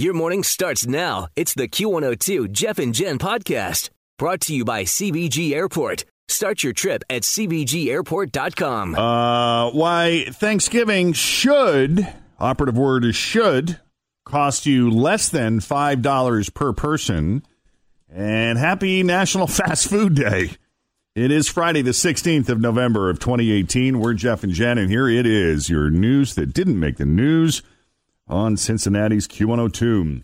Your morning starts now. It's the Q102 Jeff and Jen podcast brought to you by CVG Airport. Start your trip at CVGAirport.com. Uh, why Thanksgiving should, operative word is should, cost you less than $5 per person. And happy National Fast Food Day. It is Friday, the 16th of November of 2018. We're Jeff and Jen, and here it is your news that didn't make the news on Cincinnati's Q102.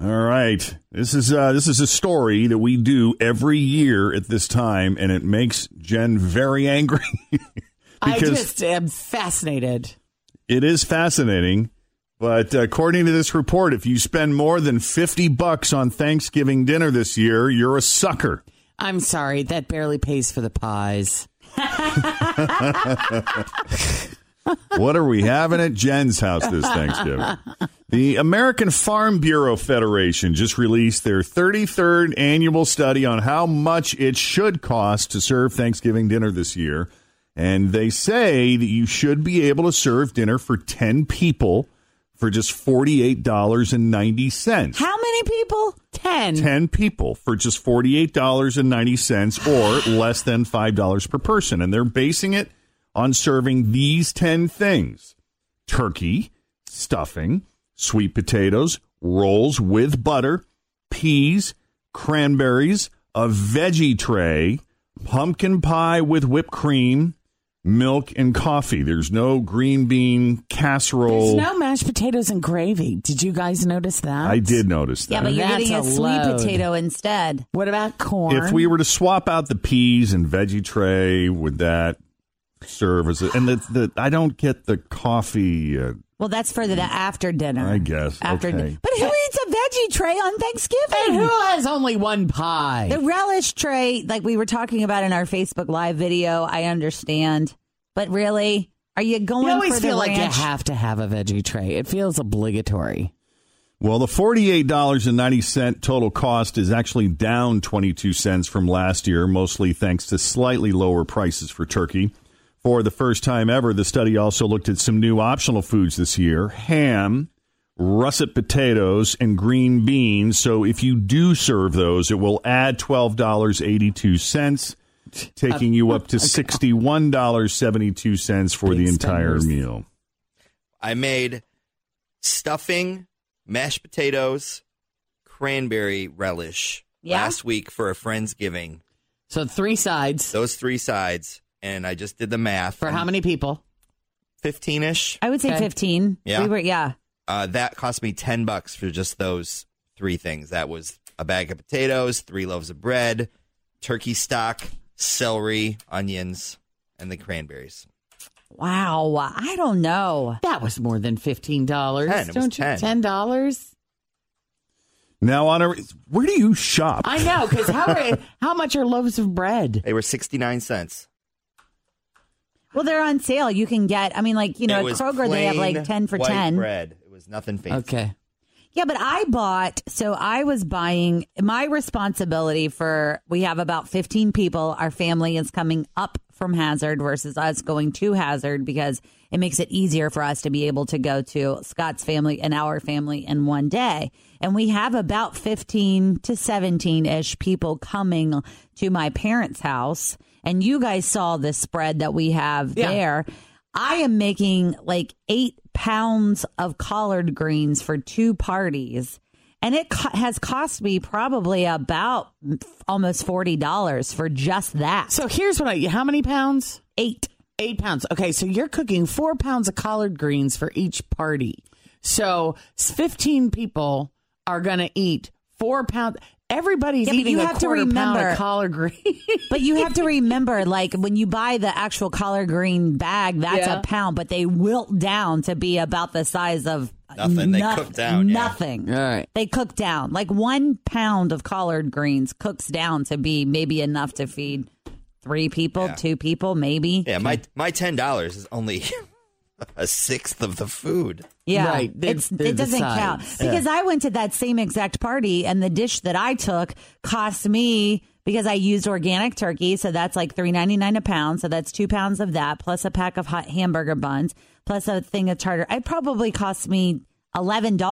All right, this is uh, this is a story that we do every year at this time, and it makes Jen very angry. I just am fascinated. It is fascinating, but according to this report, if you spend more than fifty bucks on Thanksgiving dinner this year, you're a sucker. I'm sorry, that barely pays for the pies. what are we having at Jen's house this Thanksgiving? The American Farm Bureau Federation just released their 33rd annual study on how much it should cost to serve Thanksgiving dinner this year. And they say that you should be able to serve dinner for 10 people for just $48.90. How many people? 10. 10 people for just $48.90 or less than $5 per person. And they're basing it on serving these 10 things turkey, stuffing, sweet potatoes, rolls with butter, peas, cranberries, a veggie tray, pumpkin pie with whipped cream, milk, and coffee. There's no green bean casserole. There's no mashed potatoes and gravy. Did you guys notice that? I did notice that. Yeah, but you're That's getting a, a sweet load. potato instead. What about corn? if we were to swap out the peas and veggie tray, would that serve as a, and the, the I don't get the coffee. Uh, Well, that's for the after dinner. I guess. After okay. dinner. But who eats a veggie tray on Thanksgiving? and who has only one pie? The relish tray, like we were talking about in our Facebook Live video, I understand. But really, are you going you always for the feel like you have to have a veggie tray. It feels obligatory. Well, the $48.90 total cost is actually down 22 cents from last year, mostly thanks to slightly lower prices for turkey. For the first time ever, the study also looked at some new optional foods this year ham, russet potatoes, and green beans. So if you do serve those, it will add $12.82, taking you up to $61.72 for the entire meal. I made stuffing, mashed potatoes, cranberry relish Yeah? last week for a friend's giving. So three sides Those three sides, and I just did the math. for how many people? Fifteen ish. I would say Okay. 15. Yeah. We were, yeah. Uh, that cost me ten bucks for just those three things. That was a bag of potatoes, three loaves of bread, turkey stock, celery, onions, and the cranberries. Wow. I don't know. That was more than fifteen dollars. Ten, it was Don't you? 10. Ten dollars. Now, on a, where do you shop? I know because how are, how much are loaves of bread? They were sixty nine cents. Well, they're on sale. You can get, I mean, like, you know, at was Kroger, they have like 10 for white 10. Bread. It was nothing fancy. Okay. Yeah, but I bought, so I was buying my responsibility for, we have about 15 people. Our family is coming up from Hazard versus us going to Hazard because it makes it easier for us to be able to go to Scott's family and our family in one day. And we have about 15 to 17 ish people coming to my parents' house. And you guys saw the spread that we have Yeah. there. I am making like eight pounds of collard greens for two parties. and it co- has cost me probably about almost forty dollars for just that. So here's what I. How many pounds? Eight. Eight pounds. Okay, so you're cooking four pounds of collard greens for each party. So 15 people are going to eat four pounds. Everybody's Yeah, but eating you a have to quarter pound remember- of collard greens. But you have to remember, like when you buy the actual collard green bag, that's Yeah. a pound, but they wilt down to be about the size of Nothing. They cook down, yeah. Nothing. All right. They cook down. Like one pound of collard greens cooks down to be maybe enough to feed three people, Yeah. two people, maybe. Yeah, my my ten dollars is only a sixth of the food. Yeah, Right. They're- It's, they're it doesn't count because I went to that same exact party and the dish that I took cost me because I used organic turkey, so that's like three ninety nine a pound. So that's two pounds of that plus a pack of hot hamburger buns plus a thing of tartar. It probably cost me eleven dollars.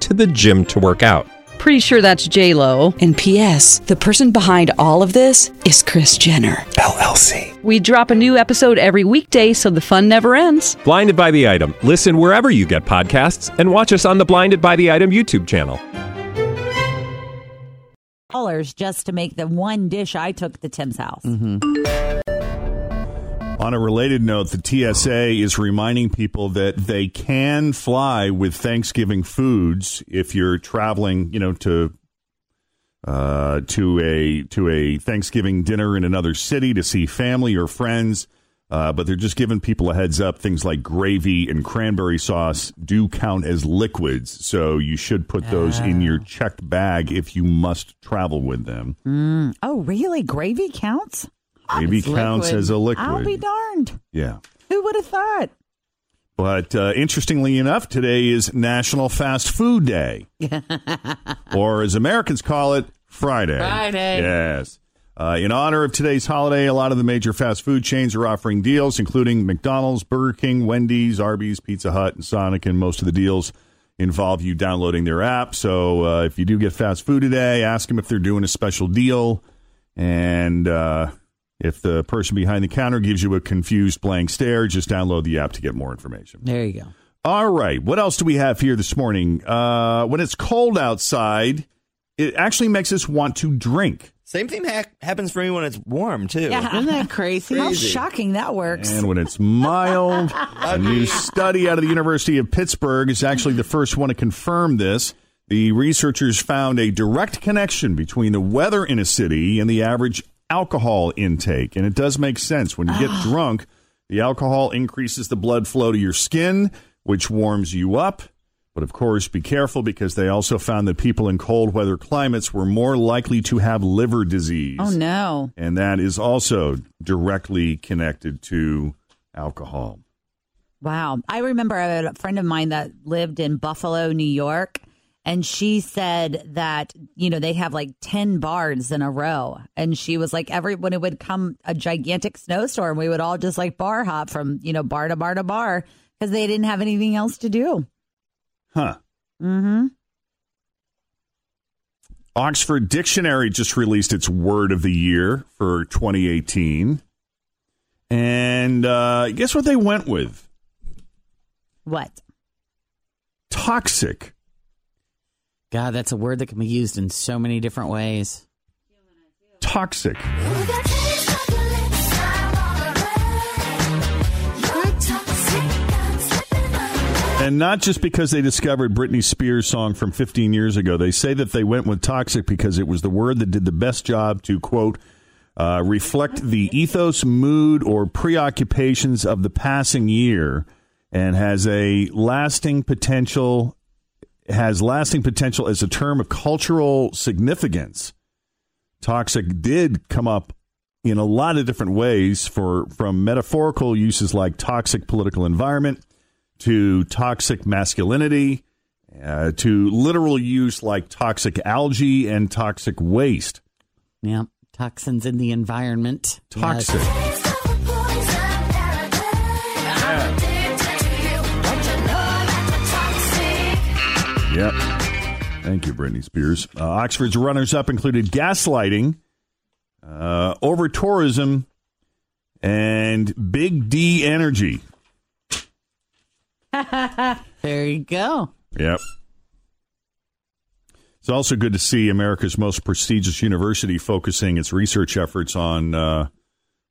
to the gym to work out. Pretty sure that's J Lo. And P.S. The person behind all of this is Kris Jenner LLC. We drop a new episode every weekday, so the fun never ends. Blinded by the item. Listen wherever you get podcasts, and watch us on the Blinded by the Item YouTube channel. dollars just to make the one dish I took to Tim's house. Mm-hmm. On a related note, the TSA is reminding people that they can fly with Thanksgiving foods if you're traveling, you know, to uh, to a to a Thanksgiving dinner in another city to see family or friends. Uh, but they're just giving people a heads up. Things like gravy and cranberry sauce do count as liquids, so you should put those in your checked bag if you must travel with them. Oh, really? Gravy counts? Gravy It's counts liquid. as a liquid. I'll be darned. yeah. Who would have thought? But uh, interestingly enough, today is National Fast Food Day, or as Americans call it, Friday. Friday. Yes. Uh, in honor of today's holiday, a lot of the major fast food chains are offering deals, including McDonald's, Burger King, Wendy's, Arby's, Pizza Hut, and Sonic. And most of the deals involve you downloading their app. So uh, if you do get fast food today, ask them if they're doing a special deal. And uh, if the person behind the counter gives you a confused blank stare, just download the app to get more information. There you go. All right. What else do we have here this morning? Uh, when it's cold outside, it actually makes us want to drink. Same thing ha- happens for me when it's warm too. Yeah, Isn't that crazy? How shocking that works. And when it's mild, a new study out of the University of Pittsburgh is actually the first one to confirm this. The researchers found a direct connection between the weather in a city and the average alcohol intake. And it does make sense. When you get ah. drunk, the alcohol increases the blood flow to your skin, which warms you up. But of course, be careful because they also found that people in cold weather climates were more likely to have liver disease. oh, no. And that is also directly connected to alcohol. Wow. I remember a friend of mine that lived in Buffalo, New York, and she said that, you know, they have like 10 bars in a row. And she was like, every when it would come a gigantic snowstorm, we would all just like bar hop from, you know, bar to bar to bar because they didn't have anything else to do. Huh. Mm-hmm. Oxford Dictionary just released its word of the year for 2018. And uh, guess what they went with? What? Toxic. God, that's a word that can be used in so many different ways. Toxic. And not just because they discovered Britney Spears' song from 15 years ago. They say that they went with toxic because it was the word that did the best job to, quote, uh, reflect the ethos, mood, or preoccupations of the passing year and has a lasting potential has lasting potential as a term of cultural significance. Toxic did come up in a lot of different ways for from metaphorical uses like toxic political environment to toxic masculinity uh, to literal use like toxic algae and toxic waste. Yeah, toxins in the environment. Toxic. Yes. Yep. Thank you, Britney Spears. Uh, Oxford's runners up included gaslighting, uh, over tourism, and Big D energy. There you go. Yep. It's also good to see America's most prestigious university focusing its research efforts on uh,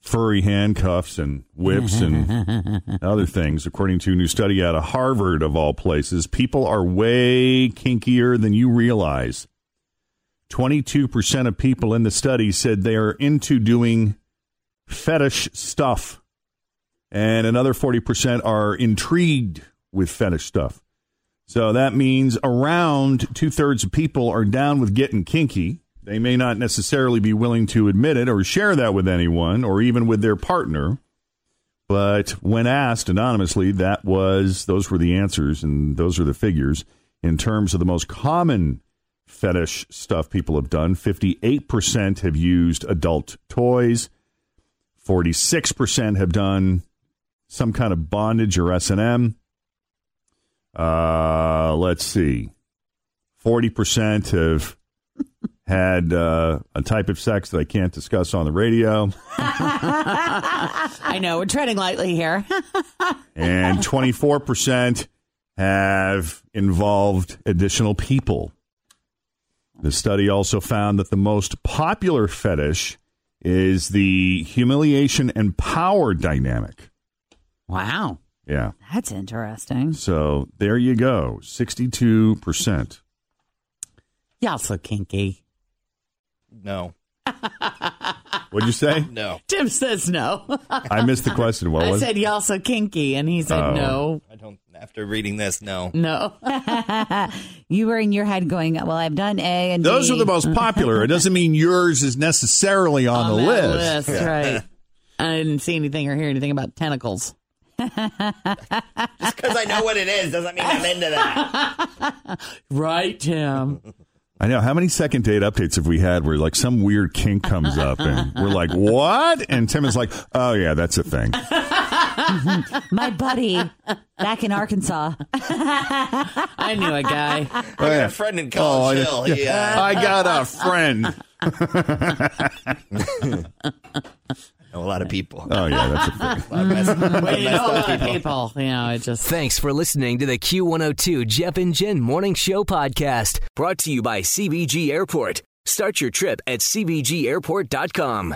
furry handcuffs and whips and other things. According to a new study out of Harvard, of all places, people are way kinkier than you realize. 22% of people in the study said they are into doing fetish stuff, and another 40% are intrigued with fetish stuff. So that means around two thirds of people are down with getting kinky. They may not necessarily be willing to admit it or share that with anyone or even with their partner. But when asked anonymously, that was those were the answers and those are the figures in terms of the most common fetish stuff people have done. 58% have used adult toys. 46% have done some kind of bondage or S&M. Uh, let's see. 40% have had uh, a type of sex that I can't discuss on the radio. I know we're treading lightly here. and 24% have involved additional people. The study also found that the most popular fetish is the humiliation and power dynamic. wow, Yeah. That's interesting. So there you go. 62%. y'all so kinky. No. What'd you say? No. Tim says no. I missed the question. What I was said y'all so kinky, and he said Oh. no, I don't. After reading this, no. no. You were in your head going, well, I've done A and Those B. are the most popular. It doesn't mean yours is necessarily on, the that list. list, right? I didn't see anything or hear anything about tentacles. Just because I know what it is doesn't mean I'm into that. Right, Tim. I know. How many second date updates have we had where like some weird kink comes up and we're like, what? And Tim is like, oh, yeah, that's a thing. My buddy back in Arkansas. I knew a guy. I got a friend in College I- Hill. He, uh, I got a friend. know a lot of people. Oh, yeah, that's a thing. A lot of mess- a lot of Well, you messed know a up lot of people. people. You know, it just Thanks for listening to the Q102 Jeff and Jen Morning Show podcast, brought to you by CVG Airport. Start your trip at CVGAirport.com.